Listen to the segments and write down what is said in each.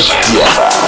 Дева.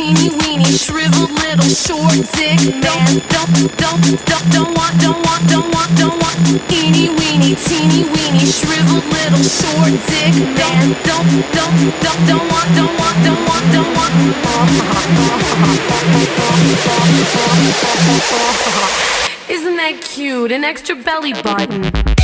teeny weeny shriveled little short dick man. Don't don't don't don't want don't want don't want don't want teeny weeny teeny weeny shriveled little short dick man. Don't don't don't don't want don't want don't want don't want. Isn't that cute? An extra belly button.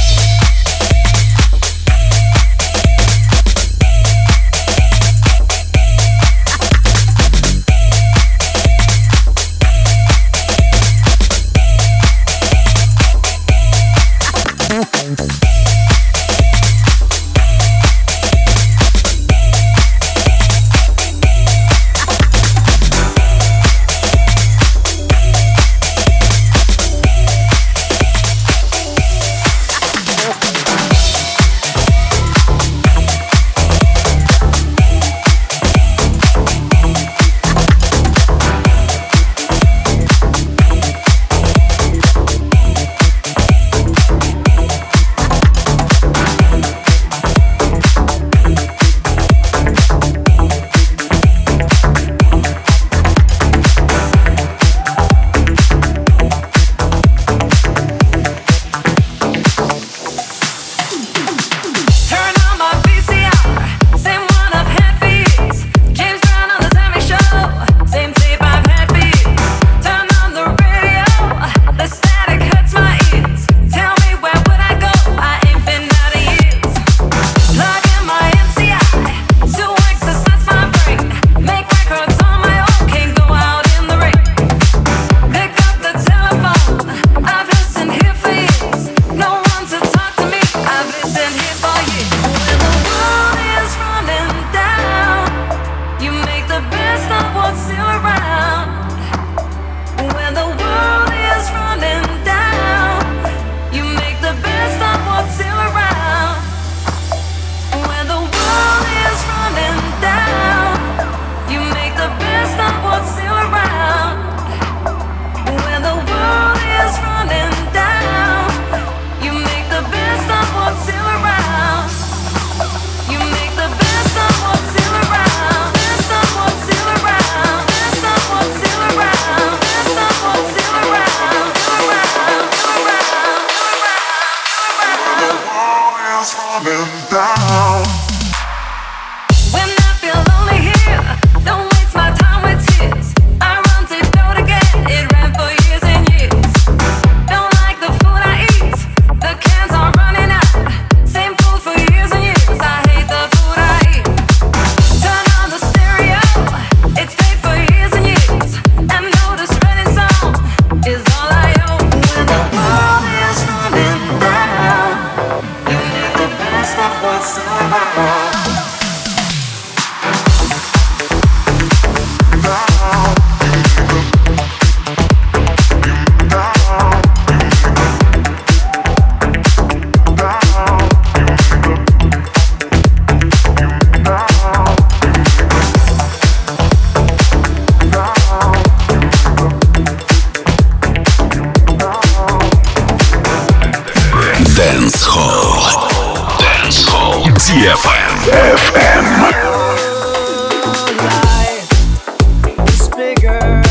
bigger.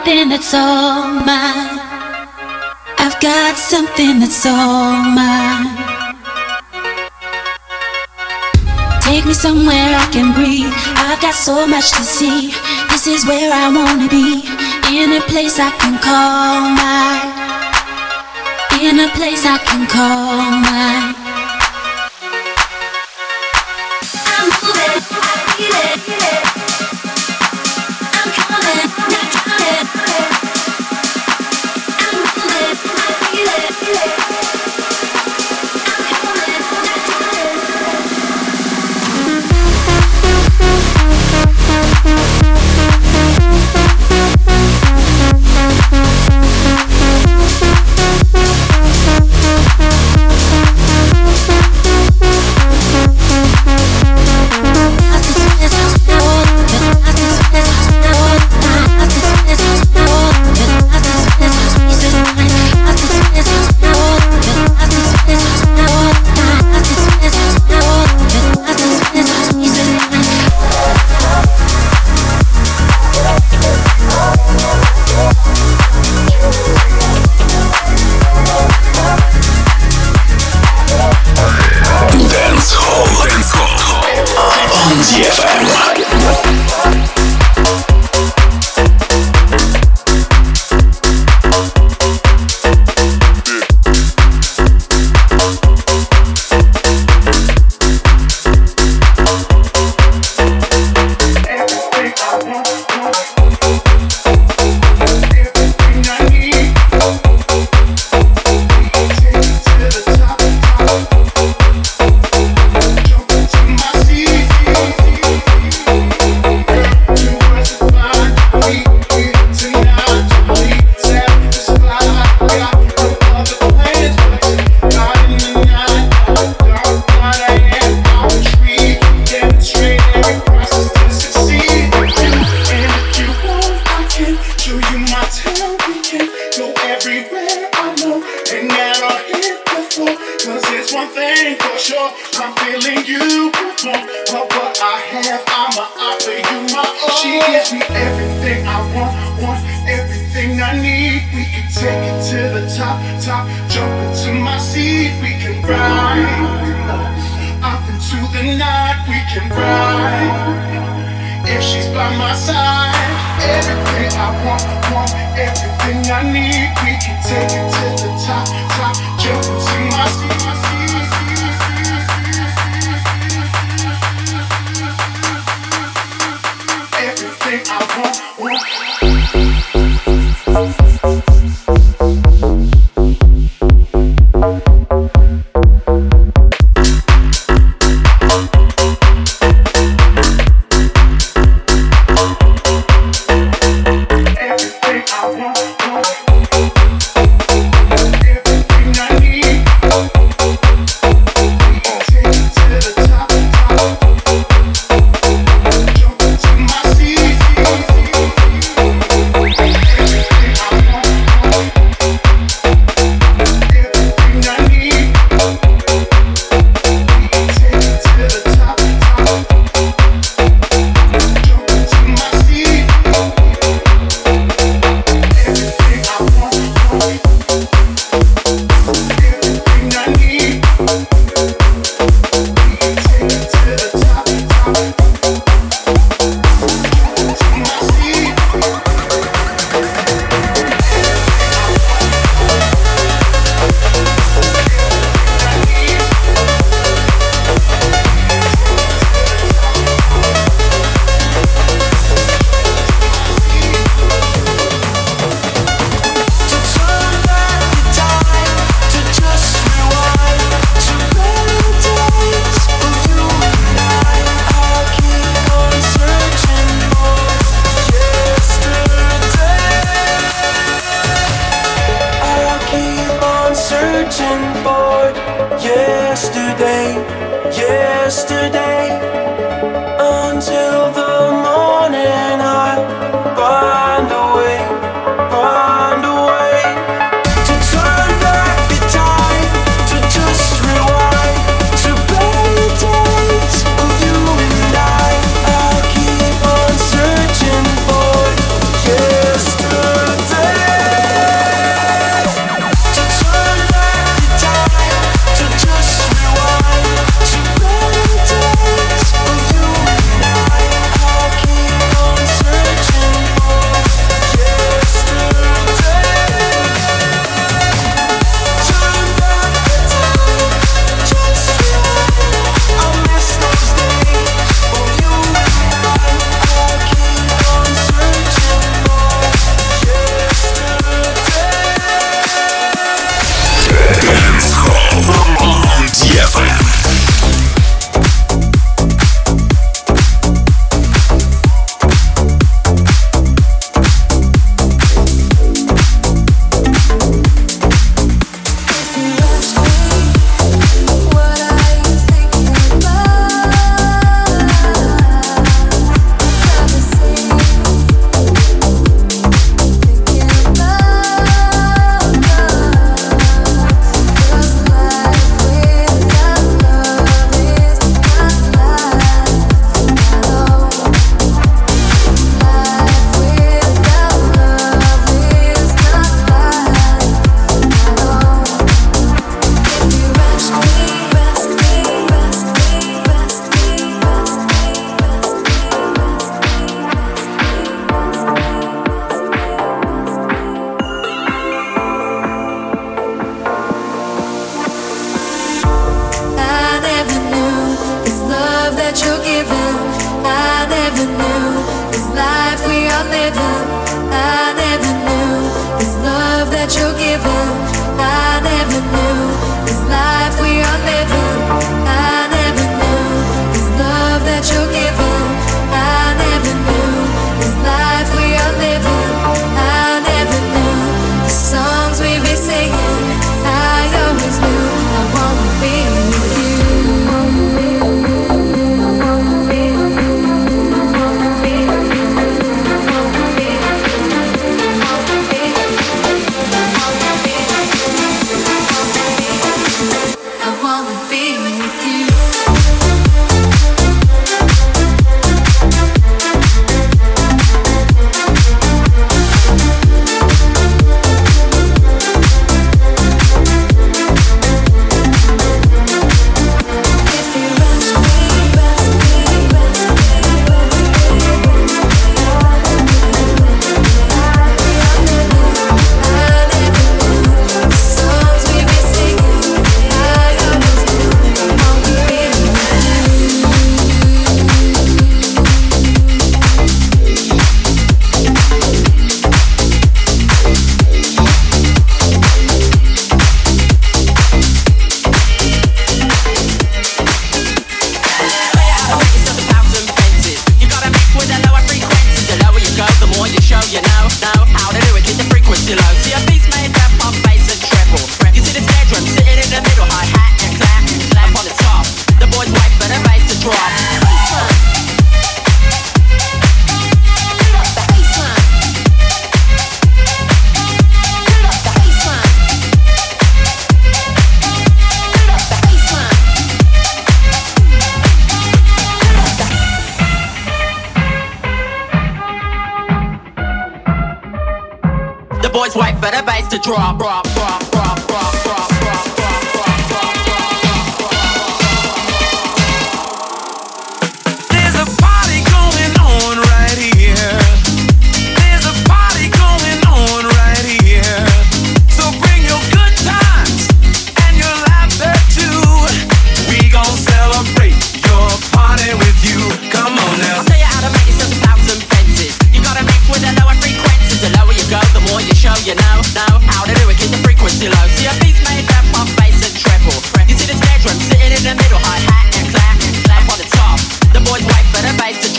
something that's all mine. I've got something that's all mine. Take me somewhere I can breathe. I've got so much to see. This is where I wanna be. In a place I can call mine. In a place I can call mine.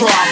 Drop.